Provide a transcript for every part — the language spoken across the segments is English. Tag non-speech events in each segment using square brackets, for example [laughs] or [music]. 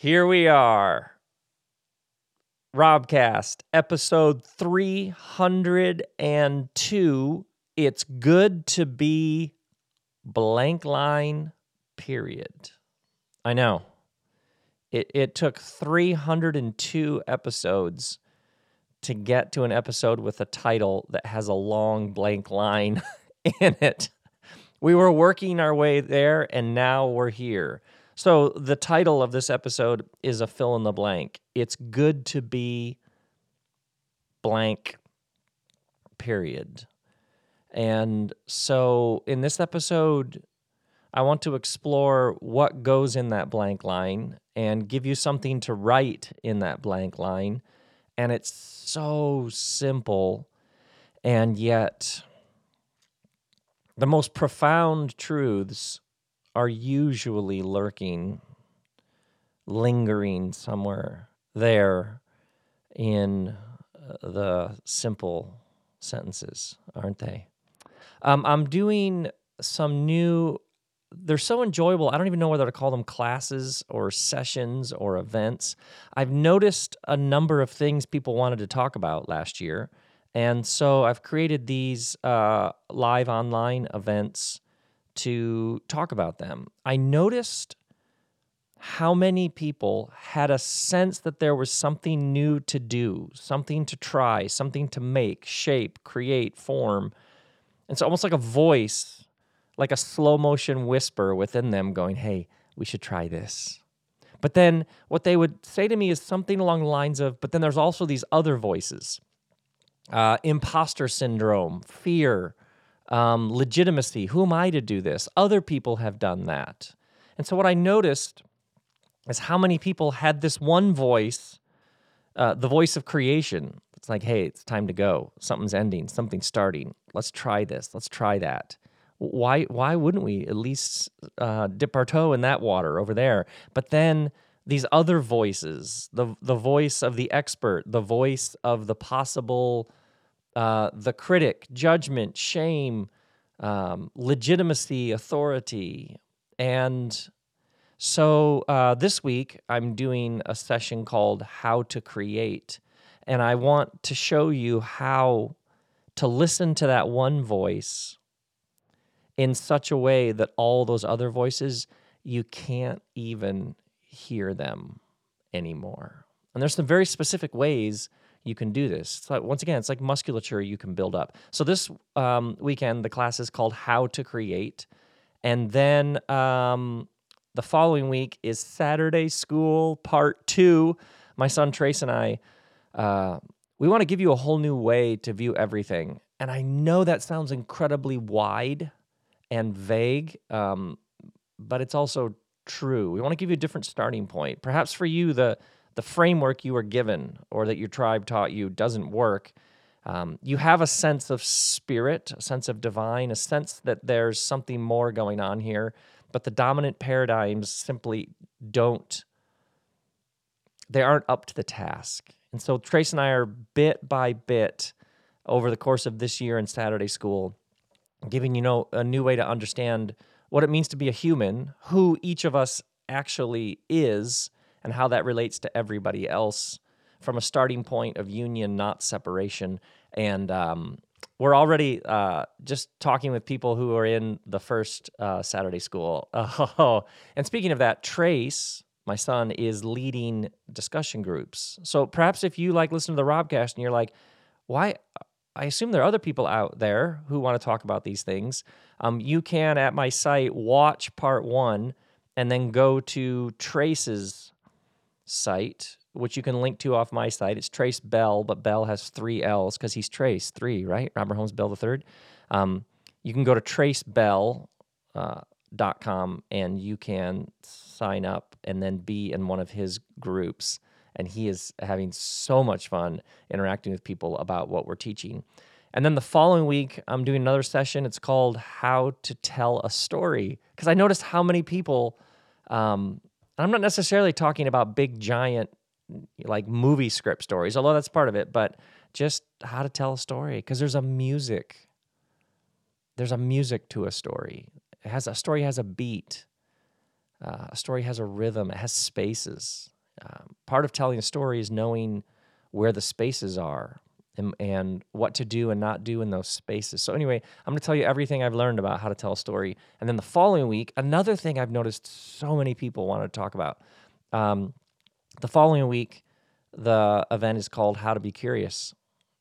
Here we are. Robcast, episode 302. It's good to be blank line, period. I know. It, it took 302 episodes to get to an episode with a title that has a long blank line [laughs] in it. We were working our way there, and now we're here. So, the title of this episode is a fill in the blank. It's good to be blank, period. And so, in this episode, I want to explore what goes in that blank line and give you something to write in that blank line. And it's so simple, and yet the most profound truths are usually lurking, lingering somewhere there in uh, the simple sentences, aren't they? Um, I'm doing some new, they're so enjoyable. I don't even know whether to call them classes or sessions or events. I've noticed a number of things people wanted to talk about last year. And so I've created these uh, live online events to talk about them. I noticed how many people had a sense that there was something new to do, something to try, something to make, shape, create, form. It's almost like a voice, like a slow motion whisper within them going, hey, we should try this. But then what they would say to me is something along the lines of, but then there's also these other voices uh, imposter syndrome, fear, um, legitimacy. Who am I to do this? Other people have done that. And so what I noticed is how many people had this one voice, uh, the voice of creation. It's like, hey, it's time to go. Something's ending. Something's starting. Let's try this. Let's try that. Why? Why wouldn't we at least uh, dip our toe in that water over there? But then these other voices, the the voice of the expert, the voice of the possible uh, the critic, judgment, shame, um, legitimacy, authority. And so uh, this week, I'm doing a session called How to Create. And I want to show you how to listen to that one voice in such a way that all those other voices, you can't even hear them anymore. And there's some very specific ways you can do this. Like, once again, it's like musculature you can build up. So this um, weekend, the class is called How to Create. And then um, the following week is Saturday School Part Two. My son Trace and I, uh, we want to give you a whole new way to view everything. And I know that sounds incredibly wide and vague, um, but it's also true. We want to give you a different starting point. Perhaps for you, the the framework you were given or that your tribe taught you doesn't work, um, you have a sense of spirit, a sense of divine, a sense that there's something more going on here, but the dominant paradigms simply don't, they aren't up to the task. And so Trace and I are bit by bit over the course of this year in Saturday school, giving you know a new way to understand what it means to be a human, who each of us actually is, and how that relates to everybody else from a starting point of union, not separation. And um, we're already uh, just talking with people who are in the first uh, Saturday school. [laughs] Oh, and speaking of that, Trace, my son, is leading discussion groups. So perhaps if you like listen to the Robcast and you're like, why? I assume there are other people out there who want to talk about these things. Um, you can at my site watch part one and then go to Trace's site, which you can link to off my site. It's Trace Bell, but Bell has three L's because he's Trace, three, right? Robert Holmes Bell III. Um, you can go to tracebelll.com uh, and you can sign up and then be in one of his groups. And he is having so much fun interacting with people about what we're teaching. And then the following week, I'm doing another session. It's called How to Tell a Story. Because I noticed how many people um, I'm not necessarily talking about big, giant, like movie script stories, although that's part of it, but just how to tell a story because there's a music. There's a music to a story. It has a story has a beat. Uh, a story has a rhythm, it has spaces. Um, part of telling a story is knowing where the spaces are and, and what to do and not do in those spaces. So, anyway, I'm going to tell you everything I've learned about how to tell a story. And then the following week, another thing I've noticed so many people want to talk about. Um, the following week, the event is called How to Be Curious.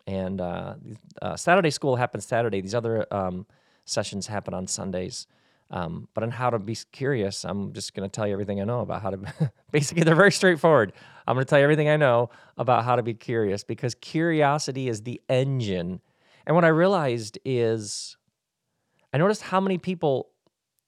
And uh, uh, Saturday school happens Saturday. These other um, sessions happen on Sundays. Um, but on how to be curious, I'm just going to tell you everything I know about how to. [laughs] basically, they're very straightforward. I'm going to tell you everything I know about how to be curious because curiosity is the engine. And what I realized is, I noticed how many people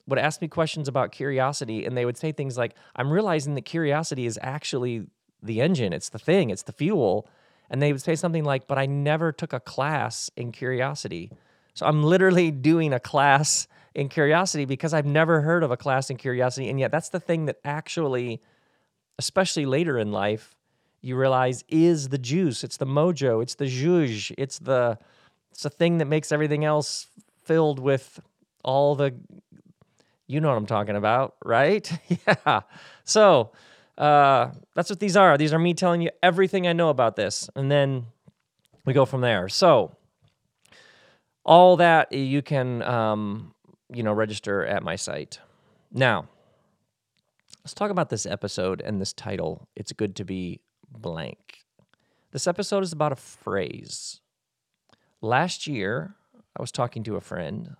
would ask me questions about curiosity, and they would say things like, "I'm realizing that curiosity is actually the engine. It's the thing. It's the fuel." And they would say something like, "But I never took a class in curiosity." So I'm literally [laughs] doing a class in curiosity because I've never heard of a class in curiosity. And yet, that's the thing that actually, especially later in life, you realize is the juice. It's the mojo. It's the zhuzh. It's the it's the thing that makes everything else filled with all the you know what I'm talking about, right? [laughs] yeah. So uh, that's what these are. These are me telling you everything I know about this, and then we go from there. So all that you can um, you know, register at my site. Now, let's talk about this episode and this title. It's good to be blank. This episode is about a phrase. Last year, I was talking to a friend.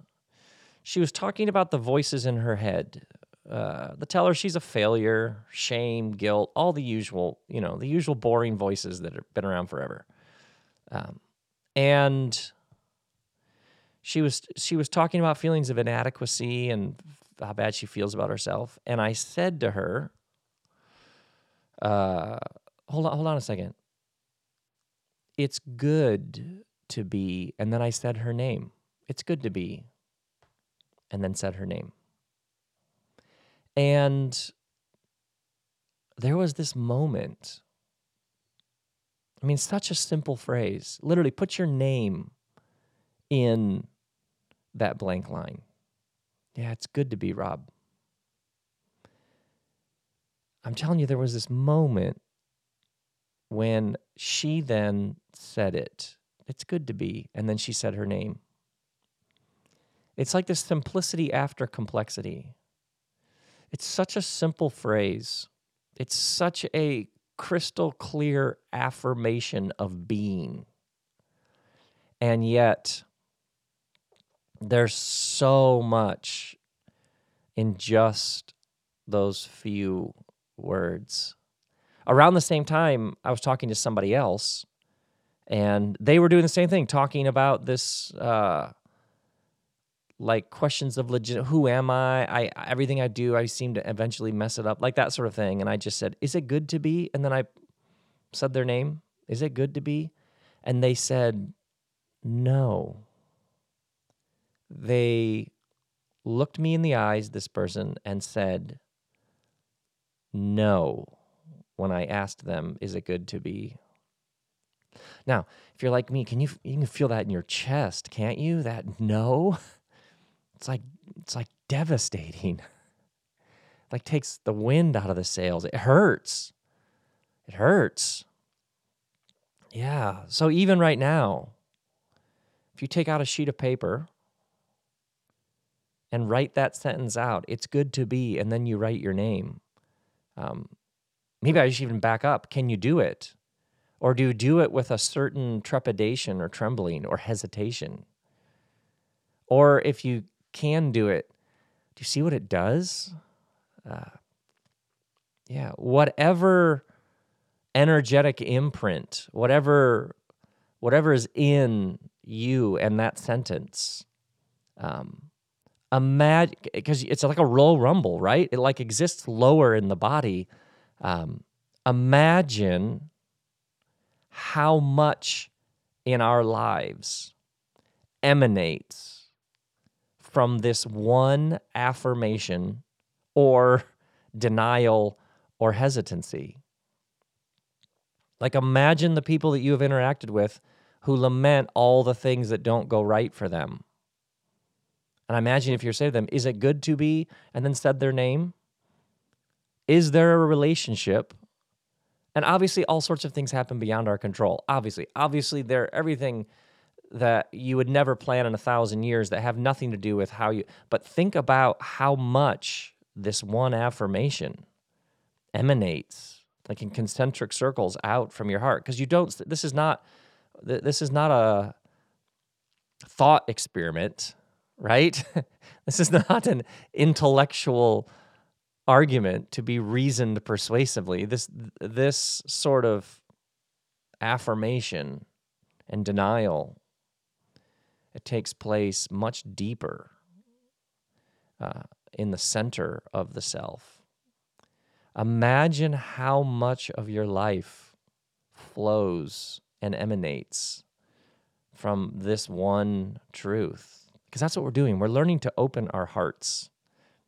She was talking about the voices in her head. Uh, the tell her she's a failure, shame, guilt, all the usual, you know, the usual boring voices that have been around forever. Um, and she was she was talking about feelings of inadequacy and how bad she feels about herself. And I said to her, uh, hold on, hold on a second. It's good to be, and then I said her name. It's good to be, and then said her name. And there was this moment. I mean, such a simple phrase. Literally, put your name in that blank line. Yeah, it's good to be Rob. I'm telling you, there was this moment when she then said it. It's good to be. And then she said her name. It's like this simplicity after complexity. It's such a simple phrase. It's such a crystal clear affirmation of being. And yet, there's so much in just those few words. Around the same time, I was talking to somebody else, and they were doing the same thing, talking about this, uh, like questions of legit. Who am I? I everything I do, I seem to eventually mess it up, like that sort of thing. And I just said, "Is it good to be?" And then I said their name. Is it good to be? And they said, "No." They looked me in the eyes, this person, and said, no, when I asked them, is it good to be? Now, if you're like me, can you you can feel that in your chest, can't you? That no? [laughs] It's like it's like devastating. [laughs] like takes the wind out of the sails. It hurts. It hurts. Yeah. So even right now, if you take out a sheet of paper and write that sentence out. It's good to be, and then you write your name. Um, maybe I should even back up. Can you do it? Or do you do it with a certain trepidation or trembling or hesitation? Or if you can do it, do you see what it does? Uh, yeah, whatever energetic imprint, whatever whatever is in you and that sentence, um, imagine because it's like a low rumble, right? It like exists lower in the body. Um, imagine how much in our lives emanates from this one affirmation or denial or hesitancy. Like, imagine the people that you have interacted with who lament all the things that don't go right for them. And I imagine if you're saying to them, is it good to be, and then said their name, Is there a relationship? And obviously, all sorts of things happen beyond our control. Obviously, obviously, there everything that you would never plan in a thousand years that have nothing to do with how you. But think about how much this one affirmation emanates, like in concentric circles, out from your heart. Because you don't. This is not. This is not a thought experiment, right? [laughs] this is not an intellectual argument to be reasoned persuasively. This this sort of affirmation and denial it takes place much deeper uh, in the center of the self. Imagine how much of your life flows and emanates from this one truth. Because that's what we're doing. We're learning to open our hearts.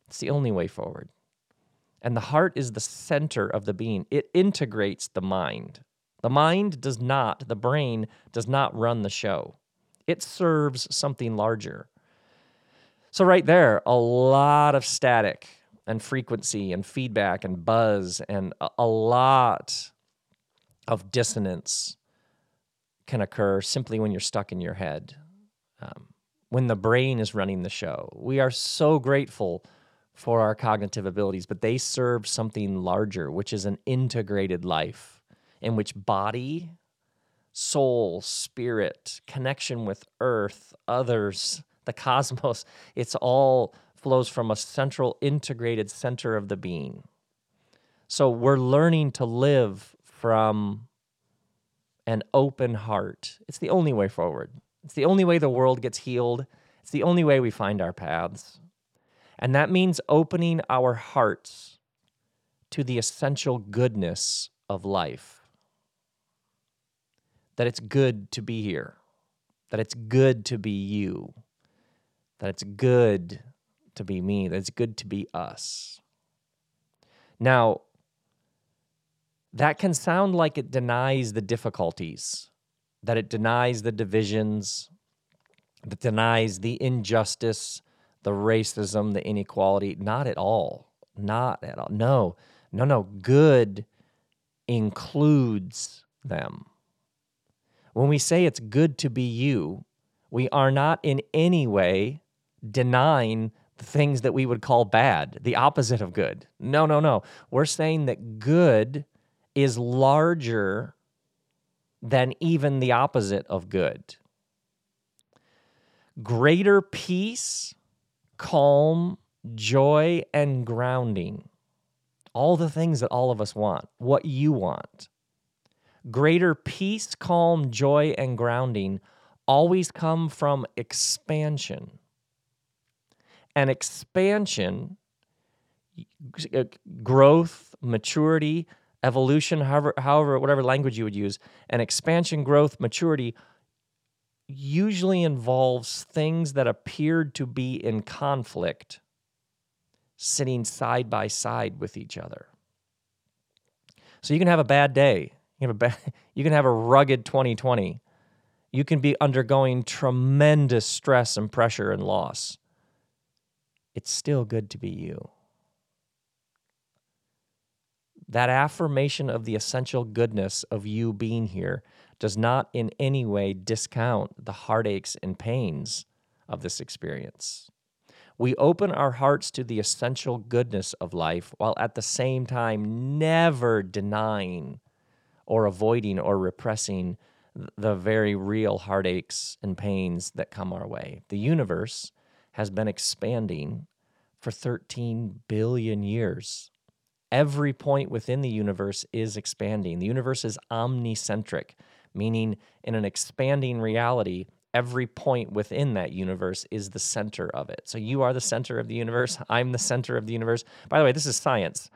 It's the only way forward. And the heart is the center of the being, it integrates the mind. The mind does not, the brain does not run the show, it serves something larger. So, right there, a lot of static and frequency and feedback and buzz and a, lot of dissonance can occur simply when you're stuck in your head, um, when the brain is running the show. We are so grateful for our cognitive abilities, but they serve something larger, which is an integrated life in which body, soul, spirit, connection with earth, others, the [laughs] cosmos, it's all flows from a central integrated center of the being. So we're learning to live from an open heart. It's the only way forward. It's the only way the world gets healed. It's the only way we find our paths. And that means opening our hearts to the essential goodness of life. That it's good to be here, that it's good to be you, that it's good to be me, that it's good to be us. Now, that can sound like it denies the difficulties, that it denies the divisions, that denies the injustice, the racism, the inequality. Not at all. Not at all. No, no, no. Good includes them. When we say it's good to be you, we are not in any way denying the things that we would call bad, the opposite of good. No, no, no. We're saying that good is larger than even the opposite of good. Greater peace, calm, joy, and grounding. All the things that all of us want, what you want. Greater peace, calm, joy, and grounding always come from expansion. And expansion, growth, maturity, evolution, however, however, whatever language you would use, and expansion, growth, maturity usually involves things that appeared to be in conflict sitting side by side with each other. So you can have a bad day. You, have a bad, [laughs] you can have a rugged 2020. You can be undergoing tremendous stress and pressure and loss. It's still good to be you that affirmation of the essential goodness of you being here does not in any way discount the heartaches and pains of this experience. We open our hearts to the essential goodness of life while at the same time never denying or avoiding or repressing the very real heartaches and pains that come our way. The universe has been expanding for 13 billion years every point within the universe is expanding. The universe is omnicentric, meaning in an expanding reality, every point within that universe is the center of it. So you are the center of the universe. I'm the center of the universe. By the way, this is science.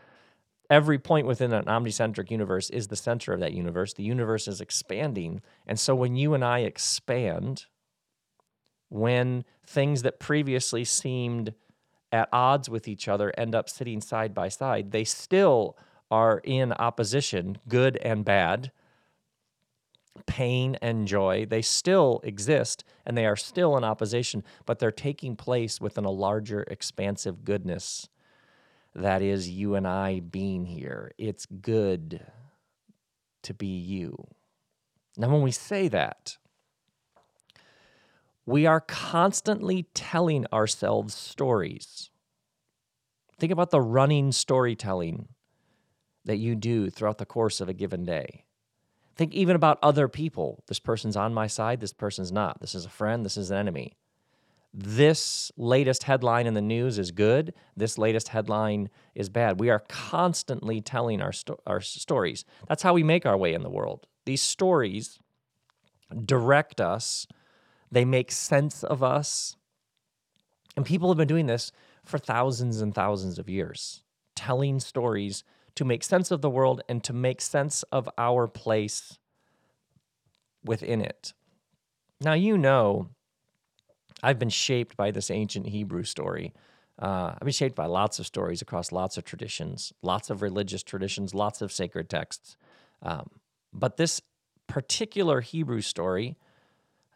Every point within an omnicentric universe is the center of that universe. The universe is expanding. And so when you and I expand, when things that previously seemed at odds with each other end up sitting side by side. They still are in opposition, good and bad, pain and joy. They still exist and they are still in opposition, but they're taking place within a larger, expansive goodness that is you and I being here. It's good to be you. Now, when we say that, we are constantly telling ourselves stories. Think about the running storytelling that you do throughout the course of a given day. Think even about other people. This person's on my side, this person's not. This is a friend, this is an enemy. This latest headline in the news is good, this latest headline is bad. We are constantly telling our, sto- our stories. That's how we make our way in the world. These stories direct us, they make sense of us. And people have been doing this for thousands and thousands of years, telling stories to make sense of the world and to make sense of our place within it. Now, you know, I've been shaped by this ancient Hebrew story. Uh, I've been shaped by lots of stories across lots of traditions, lots of religious traditions, lots of sacred texts. Um, but this particular Hebrew story,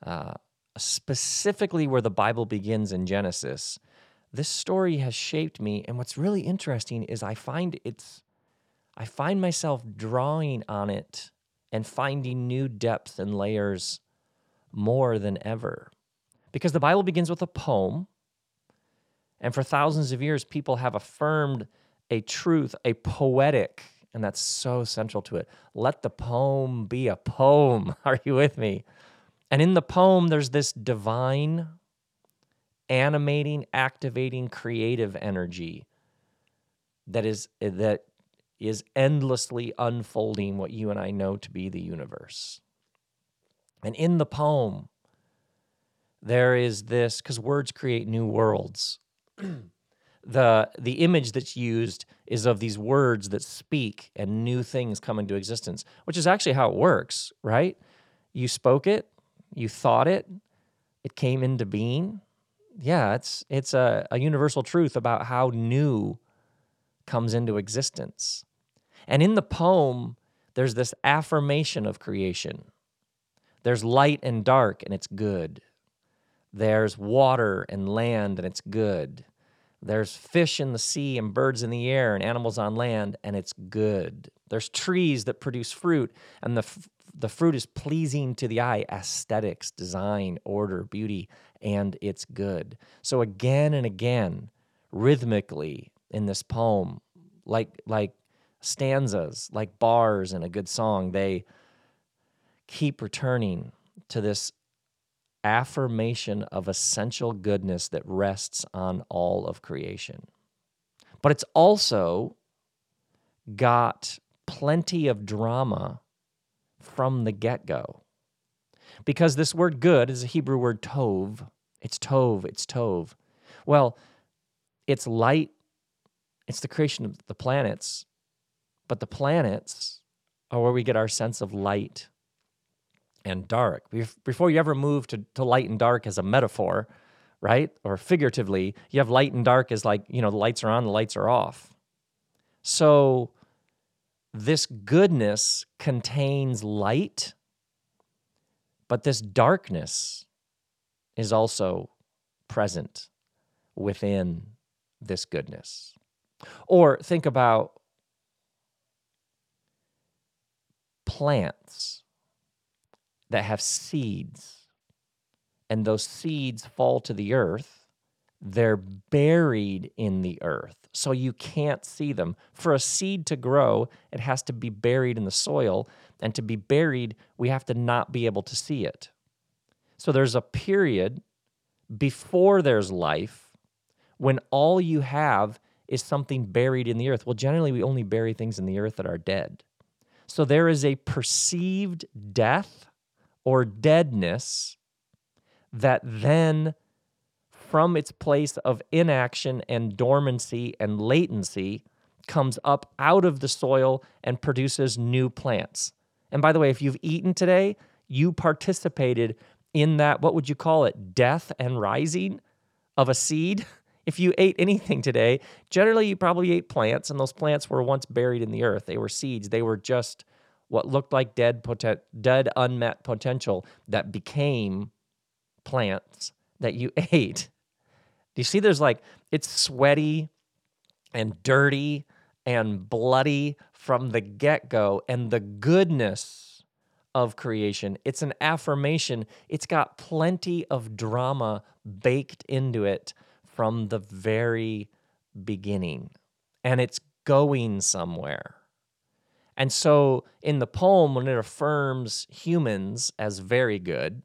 uh, specifically where the Bible begins in Genesis, this story has shaped me. And what's really interesting is I find it's I find myself drawing on it and finding new depth and layers more than ever. Because the Bible begins with a poem, and for thousands of years, people have affirmed a truth, a poetic, and that's so central to it. Let the poem be a poem. [laughs] Are you with me? And in the poem, there's this divine, animating, activating, creative energy that is that is endlessly unfolding what you and I know to be the universe. And in the poem, there is this because words create new worlds. [clears throat] the the image that's used is of these words that speak and new things come into existence, which is actually how it works, right? You spoke it, you thought it, it came into being. Yeah, it's it's a, a universal truth about how new comes into existence. And in the poem, there's this affirmation of creation. There's light and dark, and it's good. There's water and land, and it's good. There's fish in the sea and birds in the air and animals on land, and it's good. There's trees that produce fruit, and the, f- the fruit is pleasing to the eye aesthetics, design, order, beauty, and it's good. So, again and again, rhythmically in this poem, like, like stanzas, like bars in a good song, they keep returning to this affirmation of essential goodness that rests on all of creation. But it's also got plenty of drama from the get go. Because this word good is a Hebrew word tov. It's tov, it's tov. Well, it's light, it's the creation of the planets, but the planets are where we get our sense of light and dark. Before you ever move to, to light and dark as a metaphor, right? Or figuratively, you have light and dark as like, you know, the lights are on, the lights are off. So this goodness contains light, but this darkness is also present within this goodness. Or think about plants that have seeds, and those seeds fall to the earth, they're buried in the earth. So you can't see them. For a seed to grow, it has to be buried in the soil. And to be buried, we have to not be able to see it. So there's a period before there's life when all you have is something buried in the earth. Well, generally, we only bury things in the earth that are dead. So there is a perceived death or deadness that then, from its place of inaction and dormancy and latency, comes up out of the soil and produces new plants. And by the way, if you've eaten today, you participated in that, what would you call it, death and rising of a seed? [laughs] If you ate anything today, generally you probably ate plants, and those plants were once buried in the earth. They were seeds. They were just what looked like dead, poten- dead unmet potential that became plants that you [laughs] ate. Do you see there's like, it's sweaty, and dirty and bloody from the get go, and the goodness of creation. It's an affirmation, it's got plenty of drama baked into it from the very beginning, and it's going somewhere. And so in the poem, when it affirms humans as very good,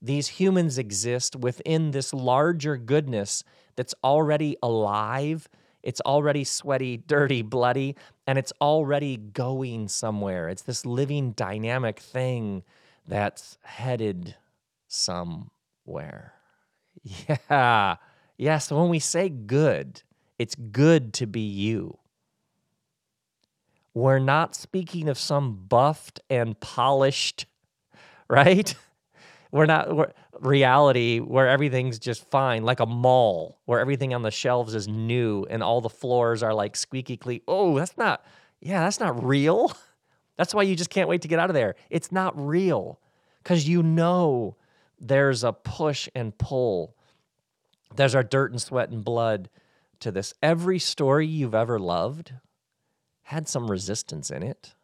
these humans exist within this larger goodness that's already alive. It's already sweaty, [laughs] dirty, bloody, and it's already going somewhere. It's this living, dynamic thing that's headed somewhere. [laughs] Yeah. Yeah. So when we say good, it's good to be you. We're not speaking of some buffed and polished, [laughs] right? We're not we're, reality where everything's just fine, like a mall where everything on the shelves is new and all the floors are like squeaky clean. Oh, that's not, yeah, that's not real. [laughs] That's why you just can't wait to get out of there. It's not real because you know there's a push and pull. There's our dirt and sweat and blood to this. Every story you've ever loved had some resistance in it.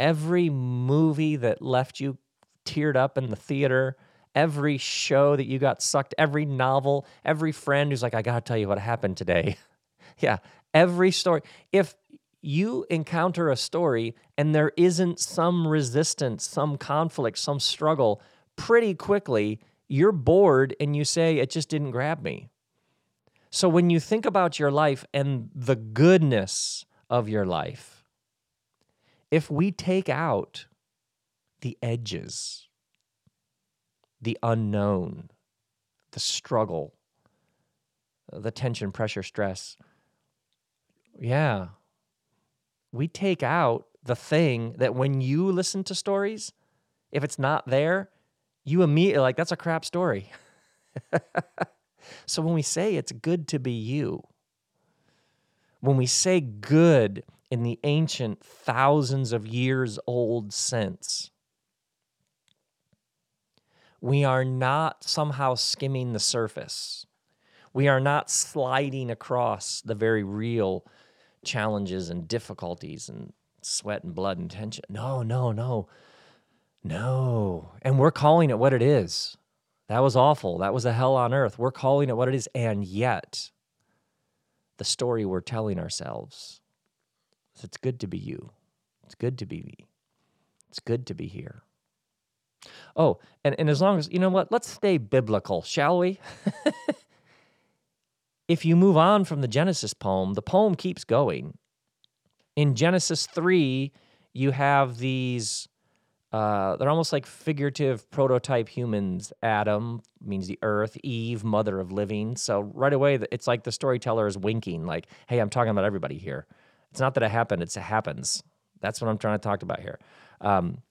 Every movie that left you teared up in the theater, every show that you got sucked, every novel, every friend who's like, I gotta tell you what happened today. [laughs] yeah, every story. If you encounter a story and there isn't some resistance, some conflict, some struggle, pretty quickly you're bored and you say, It just didn't grab me. So when you think about your life and the goodness of your life, if we take out the edges, the unknown, the struggle, the tension, pressure, stress, yeah, we take out the thing that when you listen to stories, if it's not there, you immediately like, that's a crap story. [laughs] So when we say it's good to be you, when we say good in the ancient thousands of years old sense, we are not somehow skimming the surface. We are not sliding across the very real challenges and difficulties and sweat and blood and tension. No, no, no. No. And we're calling it what it is. That was awful. That was a hell on earth. We're calling it what it is. And yet, the story we're telling ourselves is it's good to be you. It's good to be me. It's good to be here. Oh, and, and as long as, you know what, let's stay biblical, shall we? [laughs] if you move on from the Genesis poem, the poem keeps going. In Genesis 3, you have these uh, they're almost like figurative prototype humans. Adam means the earth, Eve, mother of living. So right away, it's like the storyteller is winking, like, hey, I'm talking about everybody here. It's not that it happened, it's it happens. That's what I'm trying to talk about here. Um,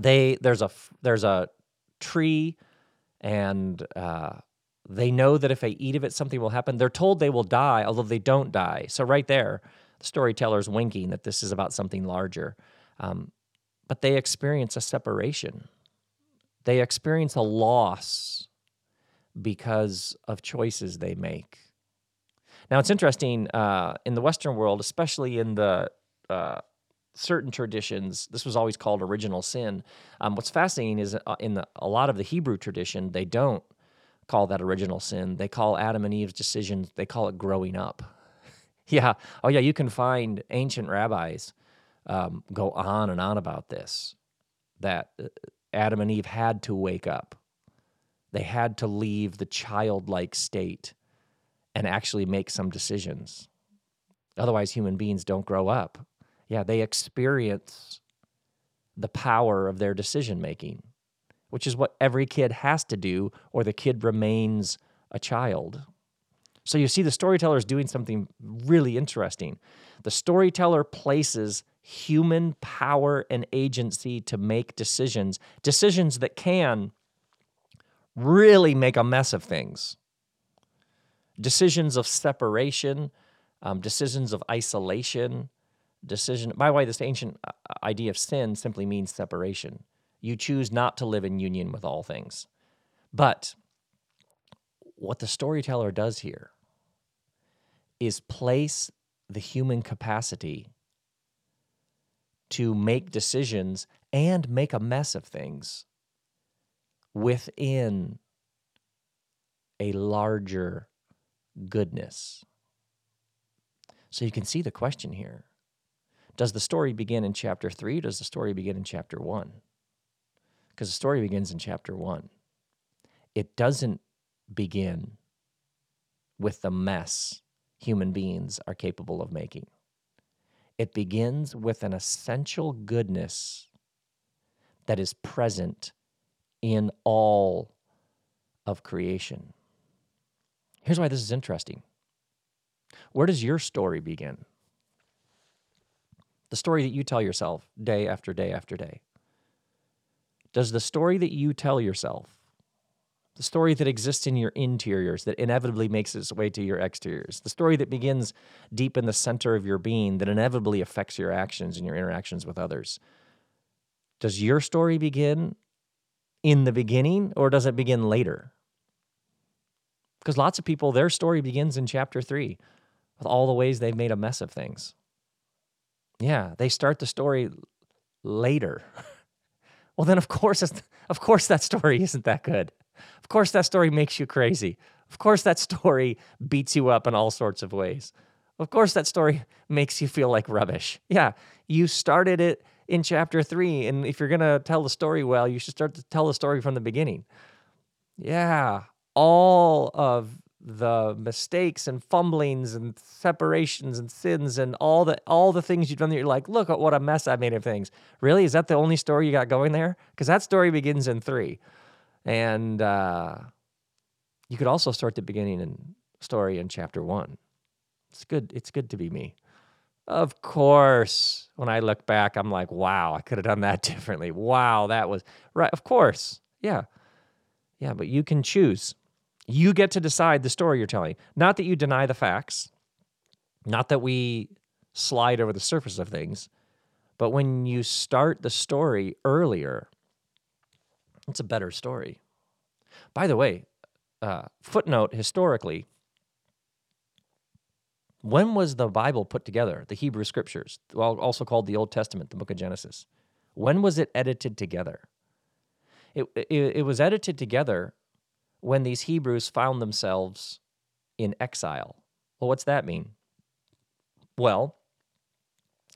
they there's a there's a tree, and uh, they know that if they eat of it, something will happen. They're told they will die, although they don't die. So right there, the storyteller's winking that this is about something larger. Um, but they experience a separation. They experience a loss because of choices they make. Now, it's interesting uh, in the Western world, especially in the uh, certain traditions, this was always called original sin. Um, what's fascinating is uh, in the, a lot of the Hebrew tradition, they don't call that original sin. They call Adam and Eve's decisions, they call it growing up. [laughs] yeah. Oh, yeah. You can find ancient rabbis um, go on and on about this that uh, Adam and Eve had to wake up. They had to leave the childlike state and actually make some decisions. Otherwise, human beings don't grow up. Yeah, they experience the power of their decision making, which is what every kid has to do, or the kid remains a child. So you see, the storyteller is doing something really interesting. The storyteller places human power and agency to make decisions, decisions that can really make a mess of things. Decisions of separation, um, decisions of isolation, decision. By the way, this ancient uh, idea of sin simply means separation. You choose not to live in union with all things. But what the storyteller does here is place the human capacity to make decisions and make a mess of things within a larger goodness. So you can see the question here. Does the story begin in chapter 3 does the story begin in chapter 1? Because the story begins in chapter 1. It doesn't begin with the mess human beings are capable of making. It begins with an essential goodness that is present in all of creation. Here's why this is interesting. Where does your story begin? The story that you tell yourself day after day after day. Does the story that you tell yourself, the story that exists in your interiors that inevitably makes its way to your exteriors, the story that begins deep in the center of your being that inevitably affects your actions and your interactions with others, does your story begin in the beginning or does it begin later? Because lots of people, their story begins in chapter three with all the ways they've made a mess of things. Yeah, they start the story later. [laughs] well, then of course, [laughs] of course, that story isn't that good. Of course, that story makes you crazy. Of course, that story [laughs] beats you up in all sorts of ways. Of course, that story makes you feel like rubbish. Yeah, you started it in chapter three. And if you're going to tell the story well, you should start to tell the story from the beginning. Yeah, all of the mistakes and fumblings and separations and sins and all the all the things you've done that you're like, look at what a mess I've made of things. Really, is that the only story you got going there? Because that story begins in three, and uh, you could also start the beginning and story in chapter one. It's good. It's good to be me. Of course, when I look back, I'm like, wow, I could have done that [laughs] differently. Wow, that was right. Of course. Yeah. Yeah, but you can choose. You get to decide the story you're telling. Not that you deny the facts, not that we slide over the surface of things, but when you start the story earlier, it's a better story. By the way, uh, footnote historically, when was the Bible put together, the Hebrew scriptures, also called the Old Testament, the book of Genesis? When was it edited together? It, it, it was edited together when these Hebrews found themselves in exile. Well, what's that mean? Well,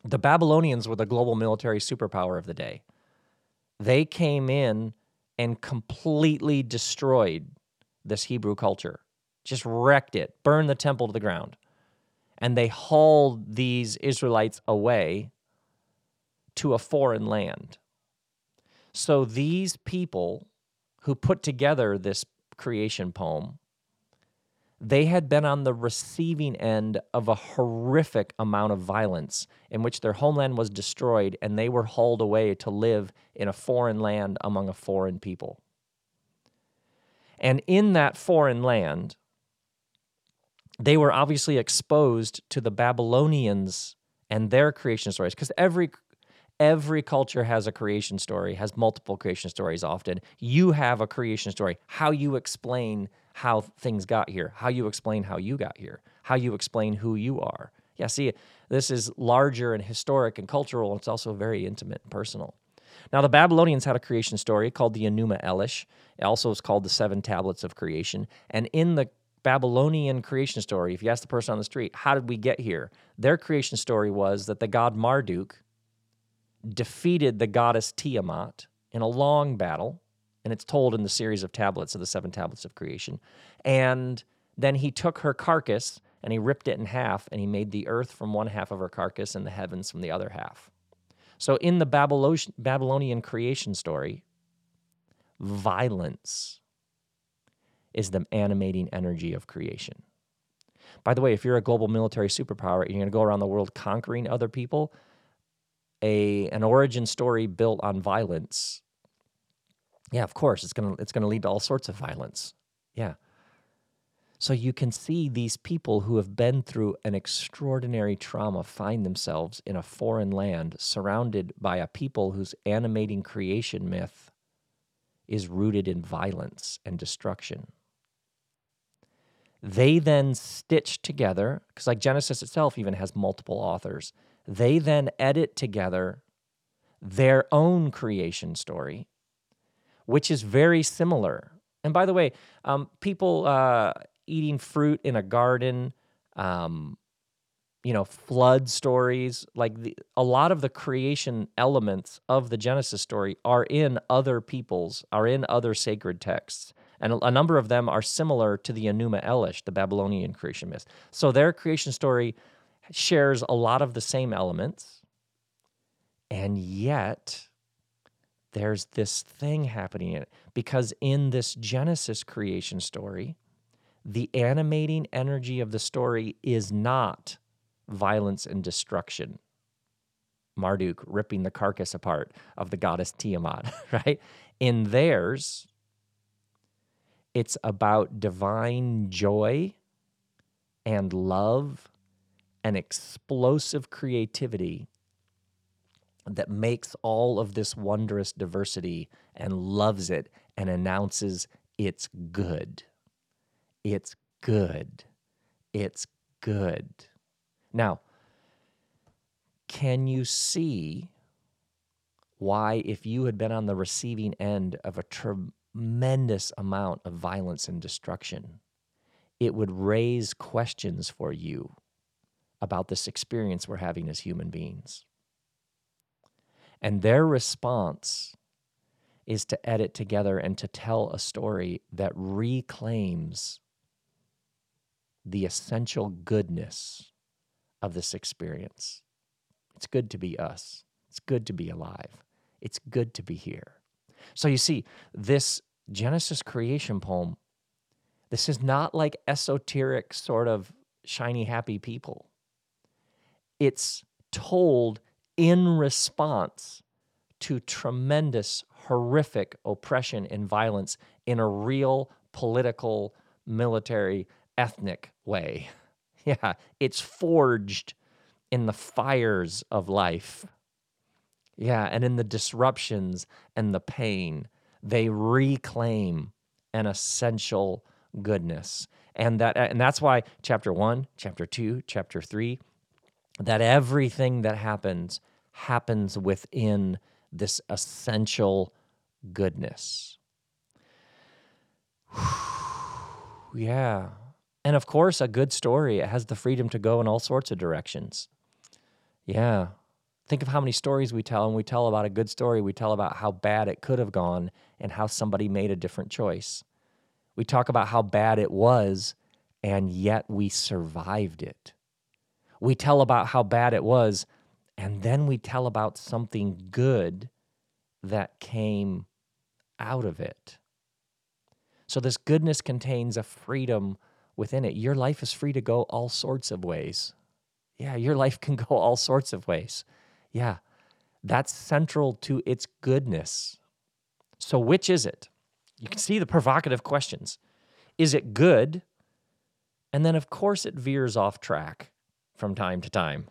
the Babylonians were the global military superpower of the day. They came in and completely destroyed this Hebrew culture, just wrecked it, burned the temple to the ground and they hauled these Israelites away to a foreign land. So these people who put together this creation poem, they had been on the receiving end of a horrific amount of violence in which their homeland was destroyed and they were hauled away to live in a foreign land among a foreign people. And in that foreign land, they were obviously exposed to the Babylonians and their creation stories because every every culture has a creation story, has multiple creation stories often. You have a creation story, how you explain how things got here, how you explain how you got here, how you explain who you are. Yeah, see, this is larger and historic and cultural, and it's also very intimate and personal. Now, the Babylonians had a creation story called the Enuma Elish. It also is called the Seven Tablets of Creation. And in the Babylonian creation story, if you ask the person on the street, how did we get here? Their creation story was that the god Marduk defeated the goddess Tiamat in a long battle, and it's told in the series of tablets of the seven tablets of creation. And then he took her carcass and he ripped it in half, and he made the earth from one half of her carcass and the heavens from the other half. So in the Babylonian creation story, violence is the animating energy of creation. By the way, if you're a global military superpower and you're going to go around the world conquering other people, a an origin story built on violence, yeah, of course, it's to it's to lead to all sorts of violence. Yeah. So you can see these people who have been through an extraordinary trauma find themselves in a foreign land surrounded by a people whose animating creation myth is rooted in violence and destruction. They then stitch together, because like Genesis itself even has multiple authors. They then edit together their own creation story, which is very similar. And by the way, um, people uh, eating fruit in a garden, um, you know, flood stories, like the, a lot of the creation elements of the Genesis story are in other people's, are in other sacred texts. And a, a number of them are similar to the Enuma Elish, the Babylonian creation myth. So their creation story shares a lot of the same elements. And yet, there's this thing happening in it. Because in this Genesis creation story, the animating energy of the story is not violence and destruction. Marduk ripping the carcass apart of the goddess Tiamat, [laughs] right? In theirs, it's about divine joy and love and explosive creativity that makes all of this wondrous diversity and loves it and announces it's good. It's good. It's good. Now, can you see why, if you had been on the receiving end of a tremendous amount of violence and destruction, it would raise questions for you about this experience we're having as human beings? And their response is to edit together and to tell a story that reclaims the essential goodness of this experience. It's good to be us. It's good to be alive. It's good to be here. So you see, this Genesis creation poem, this is not like esoteric, sort of shiny, happy people. It's told in response to tremendous, horrific oppression and violence in a real political, military, ethnic way. [laughs] Yeah, it's forged in the fires of life. Yeah, and in the disruptions and the pain, they reclaim an essential goodness. And that and that's why chapter 1, chapter 2, chapter 3 that everything that happens happens within this essential goodness. [sighs] yeah. And of course, a good story it has the freedom to go in all sorts of directions. Yeah. Think of how many stories we tell, and we tell about a good story. We tell about how bad it could have gone and how somebody made a different choice. We talk about how bad it was, and yet we survived it. We tell about how bad it was, and then we tell about something good that came out of it. So, this goodness contains a freedom within it. Your life is free to go all sorts of ways. Yeah, your life [laughs] can go all sorts of ways. Yeah, that's central to its goodness. So, which is it? You can see the provocative questions. Is it good? And then, of course, it veers off track from time to time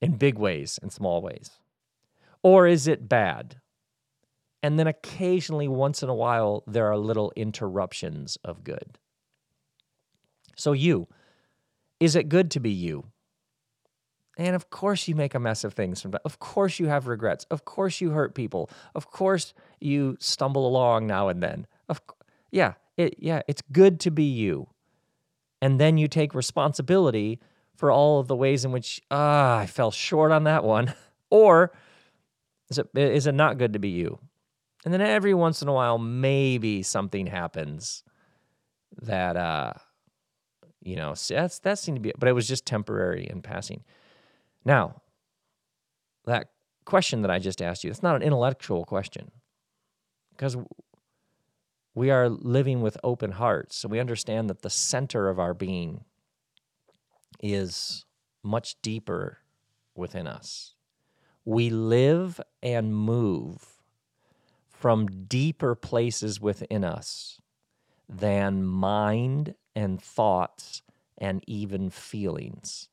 in big ways and small ways. Or is it bad? And then occasionally, once in a while, there are little interruptions of good. So, you, is it good to be you? And of course, you make a mess of things. Of course, you have regrets. Of course, you hurt people. Of course, you stumble along now and then. Of yeah, it yeah, it's good to be you. And then you take responsibility for all of the ways in which ah, I fell short on that one. [laughs] or is it is it not good to be you? And then every once in a while, maybe something happens that uh, you know, that's that seemed to be, but it was just temporary and passing. Now, that question that I just asked you, it's not an intellectual question because we are living with open hearts. So we understand that the center of our being is much deeper within us. We live and move from deeper places within us than mind and thoughts and even feelings.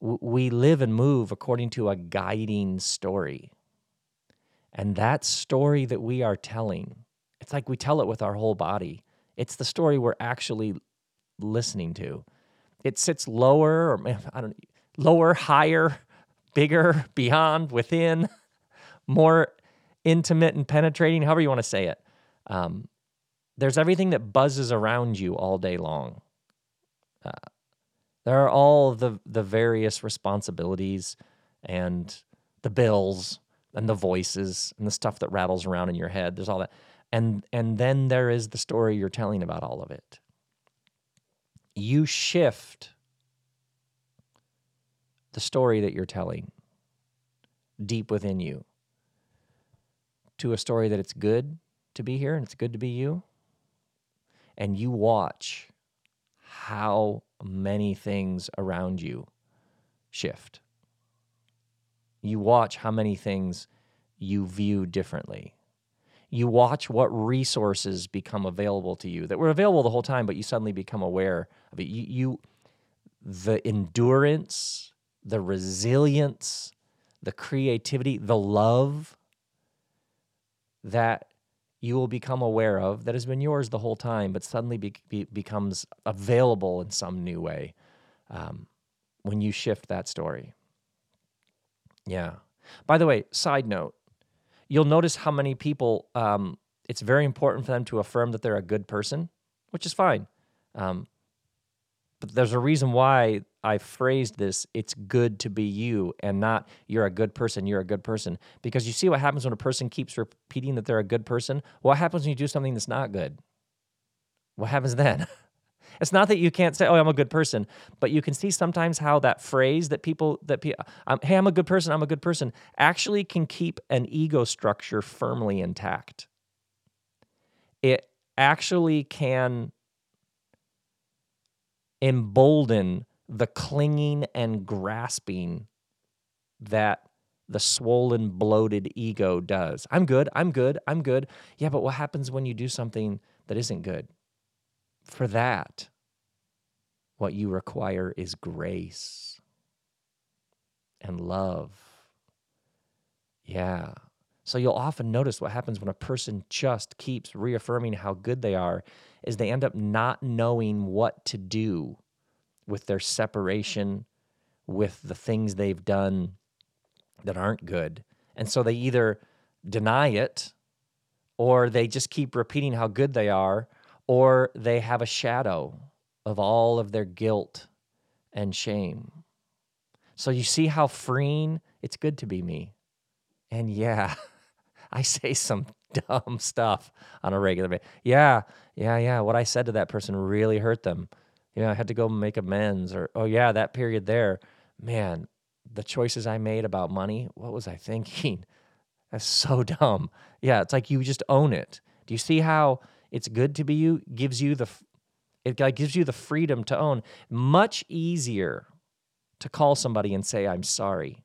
We live and move according to a guiding story. And that story that we are telling, it's like we tell it with our whole body. It's the story we're actually listening to. It sits lower, or I don't know, lower, higher, bigger, beyond, within, [laughs] more intimate and penetrating, however you want to say it. Um, there's everything that buzzes around you all day long. Uh, there are all the the various responsibilities and the bills and the voices and the stuff that rattles around in your head. There's all that. And and then there is the story you're telling about all of it. You shift the story that you're telling deep within you to a story that it's good to be here and it's good to be you. And you watch how many things around you shift. You watch how many things you view differently. You watch what resources become available to you that were available the whole time, but you suddenly become aware of it. You, you the endurance, the resilience, the creativity, the love that you will become aware of that has been yours the whole time, but suddenly be, be, becomes available in some new way um, when you shift that story. Yeah. By the way, side note, you'll notice how many people, um, it's very important for them to affirm that they're a good person, which is fine. Um, but there's a reason why I phrased this it's good to be you and not you're a good person, you're a good person. Because you see what happens when a person keeps repeating that they're a good person? What happens when you do something that's not good? What happens then? [laughs] It's not that you can't say, "Oh, I'm a good person," but you can see sometimes how that phrase that people that people, um, "Hey, I'm a good person. I'm a good person," actually can keep an ego structure firmly intact. It actually can embolden the clinging and grasping that the swollen, bloated ego does. I'm good. I'm good. I'm good. Yeah, but what happens when you do something that isn't good? For that, what you require is grace and love. Yeah. So you'll often notice what happens when a person just keeps reaffirming how good they are is they end up not knowing what to do with their separation with the things they've done that aren't good. And so they either deny it or they just keep repeating how good they are or they have a shadow of all of their guilt and shame. So you see how freeing it's good to be me. And yeah, [laughs] I say some [laughs] dumb stuff on a regular basis. Yeah, yeah, yeah. What I said to that person really hurt them. You know, I had to go make amends. Or, oh, yeah, that period there, man, the choices I made about money, what was I [laughs] thinking? That's so dumb. Yeah, it's like you just own it. Do you see how it's good to be you? Gives you the, it gives you the freedom to own. Much easier to call somebody and say, I'm sorry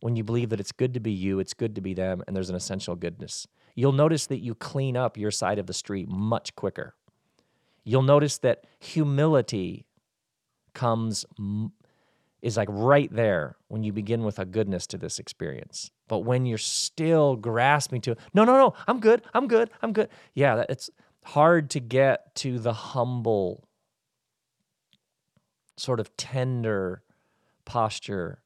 when you believe that it's good to be you, it's good to be them, and there's an essential goodness. You'll notice that you clean up your side of the street much quicker. You'll notice that humility comes is like right there when you begin with a goodness to this experience. But when you're still grasping to, no, no, no, I'm good, I'm good, I'm good. Yeah, it's hard to get to the humble, sort of tender posture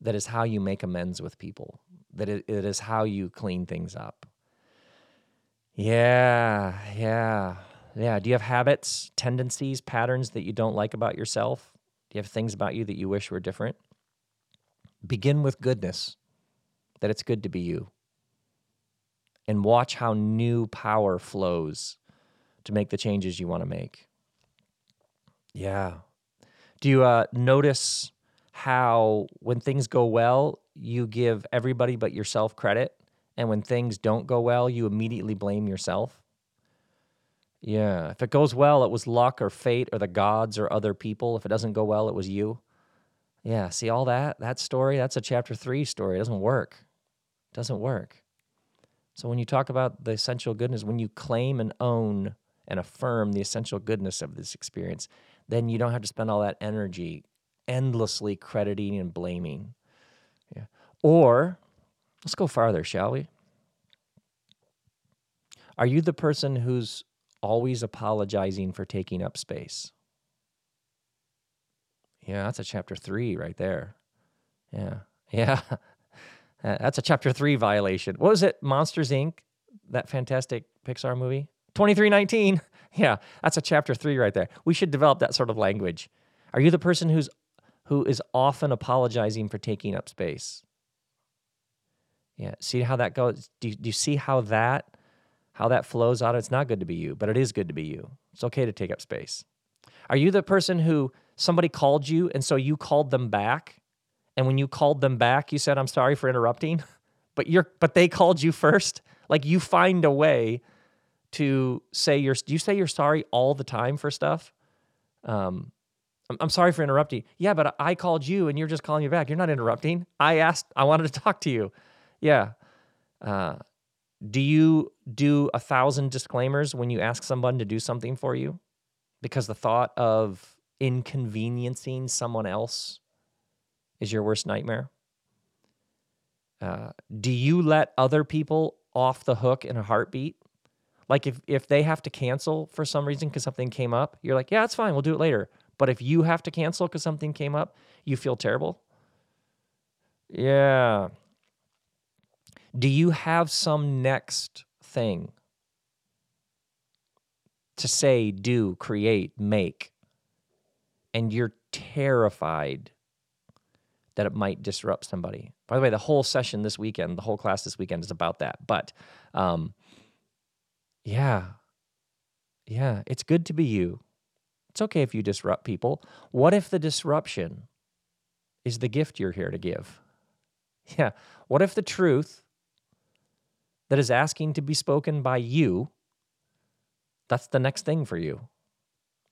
that is how you make amends with people, that it, it is how you clean things up. Yeah, yeah, yeah. Do you have habits, tendencies, patterns that you don't like about yourself? Do you have things about you that you wish were different? Begin with goodness, that it's good to be you. And watch how new power flows to make the changes you want to make. Yeah. Do you uh, notice how when things go well, you give everybody but yourself credit. And when things don't go well, you immediately blame yourself. Yeah. If it goes well, it was luck or fate or the gods or other people. If it doesn't go well, it was you. Yeah. See all that? That story, that's a chapter three story. It doesn't work. Doesn't work. So when you talk about the essential goodness, when you claim and own and affirm the essential goodness of this experience, then you don't have to spend all that energy endlessly crediting and blaming. Yeah. Or let's go farther, shall we? Are you the person who's always apologizing for taking up space. Yeah, that's a chapter three right there. Yeah. [laughs] Yeah. Uh, that's a chapter three violation. What was it? Monsters Inc., that fantastic Pixar movie? 2319. [laughs] Yeah, that's a chapter three right there. We should develop that sort of language. Are you the person who's who is often apologizing for taking up space? Yeah. See how that goes? Do you, do you see how that how that flows out? It's not good to be you, but it is good to be you. It's okay to take up space. Are you the person who somebody called you and so you called them back? And when you called them back, you said, I'm sorry for interrupting, [laughs] but you're but they called you first. Like you find a way to say you're do you say you're sorry all the time for stuff? Um, I'm, I'm sorry for interrupting. Yeah, but I called you and you're just calling me back. You're not interrupting. I asked, I wanted to talk to you. Yeah. Uh, do you do a thousand disclaimers when you ask someone to do something for you? Because the thought of inconveniencing someone else is your worst nightmare? Uh, do you let other people off the hook in a heartbeat? Like if, if they have to cancel for some reason because something came up, you're like, yeah, it's fine. We'll do it later. But if you have to cancel because something came up, you feel terrible. Yeah. Do you have some next thing to say, do, create, make, and you're terrified that it might disrupt somebody? By the way, the whole session this weekend, the whole class this weekend is about that. But um, yeah, yeah, it's good to be you. It's okay if you disrupt people. What if the disruption is the gift you're here to give? [laughs] Yeah. What if the truth that is asking to be spoken by you, that's the next thing for you?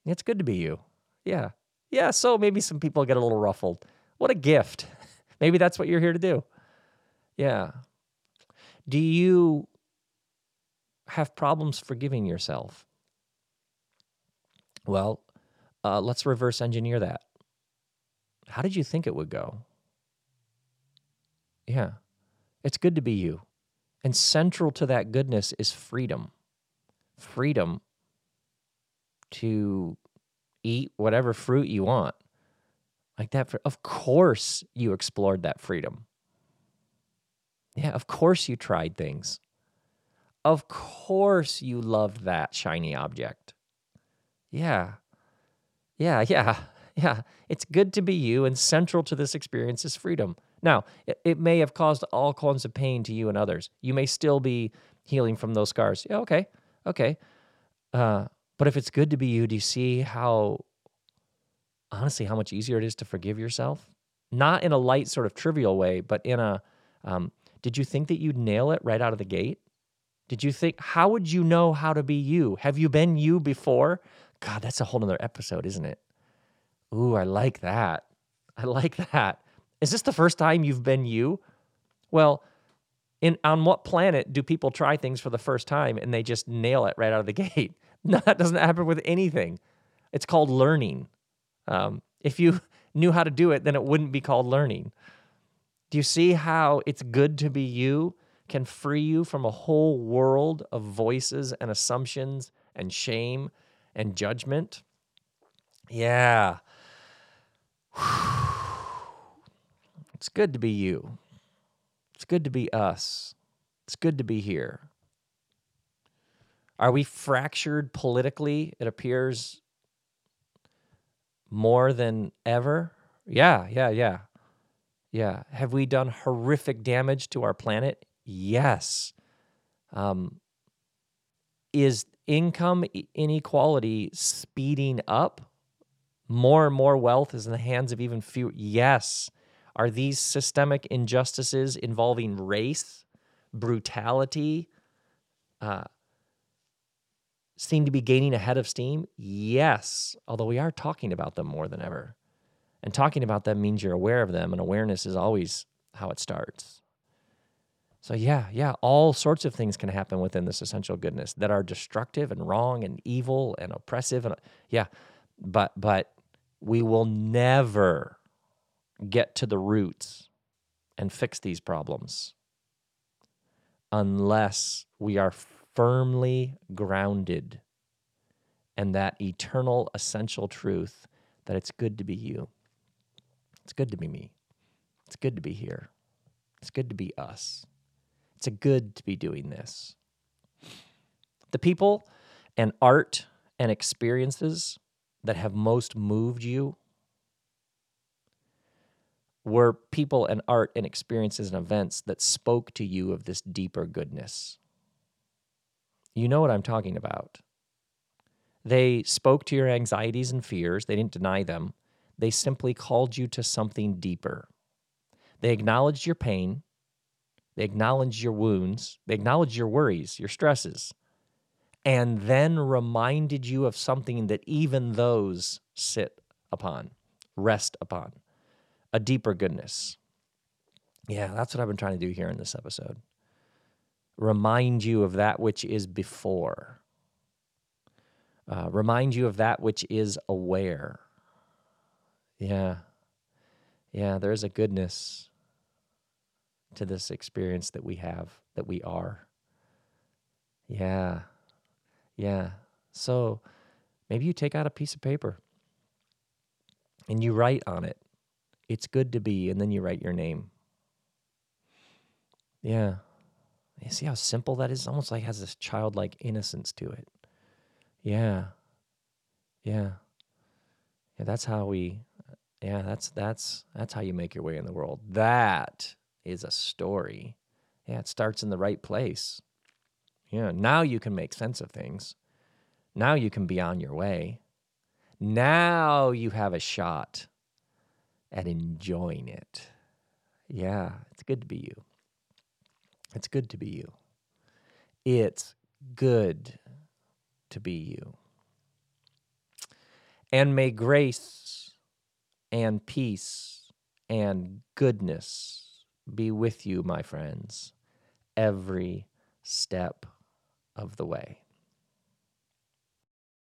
It's good to be you. Yeah. Yeah. So maybe some people get a little ruffled. What a gift. [laughs] maybe that's what you're here to do. Yeah. Do you have problems forgiving yourself? Well, uh, let's reverse engineer that. How did you think it would go? Yeah, it's good to be you. And central to that goodness is freedom freedom to eat whatever fruit you want. Like that. For, of course, you explored that freedom. Yeah, of course, you tried things. Of course, you loved that shiny object. Yeah, yeah, [laughs] yeah, yeah. It's good to be you, and central to this experience is freedom. Now, it, it may have caused all kinds of pain to you and others. You may still be healing from those scars. Yeah, okay, okay. Uh, but if it's good to be you, do you see how, honestly, how much easier it is to forgive yourself? Not in a light, sort of trivial way, but in a, um, did you think that you'd nail it right out of the gate? Did you think, how would you know how to be you? Have you been you before? God, that's a whole nother episode, isn't it? Ooh, I like that. I like that. Is this the first time you've been you? Well, in on what planet do people try things for the first time and they just nail it right out of the [laughs] gate? No, [laughs] that doesn't happen with anything. It's called learning. Um, if you [laughs] knew how to do it, then it wouldn't be called learning. Do you see how it's good to be you can free you from a whole world of voices and assumptions and shame and judgment. Yeah. [sighs] It's good to be you. It's good to be us. It's good to be here. Are we fractured politically? It appears more than ever. Yeah, yeah, yeah. Yeah. Have we done horrific damage to our planet? Yes. Um, is income inequality speeding up? More and more wealth is in the hands of even fewer. Yes. Are these systemic injustices involving race, brutality, uh, seem to be gaining a head of steam? Yes. Although we are talking about them more than ever. And talking about them means you're aware of them, and awareness is always how it starts. So, yeah, yeah, all sorts of things can happen within this essential goodness that are destructive and wrong and evil and oppressive. And yeah, but, but we will never get to the roots and fix these problems unless we are firmly grounded and that eternal, essential truth that it's good to be you. It's good to be me. It's good to be here. It's good to be us. It's a good to be doing this. The people and art and experiences that have most moved you were people and art and experiences and events that spoke to you of this deeper goodness. You know what I'm talking about. They spoke to your anxieties and fears, they didn't deny them. They simply called you to something deeper. They acknowledged your pain, they acknowledged your wounds, they acknowledged your worries, your stresses, and then reminded you of something that even those sit upon, rest upon a deeper goodness. Yeah, that's what I've been trying to do here in this episode. Remind you of that which is before. Uh, remind you of that which is aware. Yeah. Yeah, there is a goodness to this experience that we have, that we are. Yeah. Yeah. So maybe you take out a piece of paper and you write on it it's good to be, and then you write your name. Yeah. You see how simple that is? Almost like has this childlike innocence to it. Yeah. Yeah. Yeah, that's how we yeah, that's that's that's how you make your way in the world. That is a story. Yeah, it starts in the right place. Yeah, now you can make sense of things. Now you can be on your way. Now you have a shot at enjoying it. Yeah, it's good to be you. It's good to be you. It's good to be you. And may grace and peace and goodness be with you, my friends, every step of the way.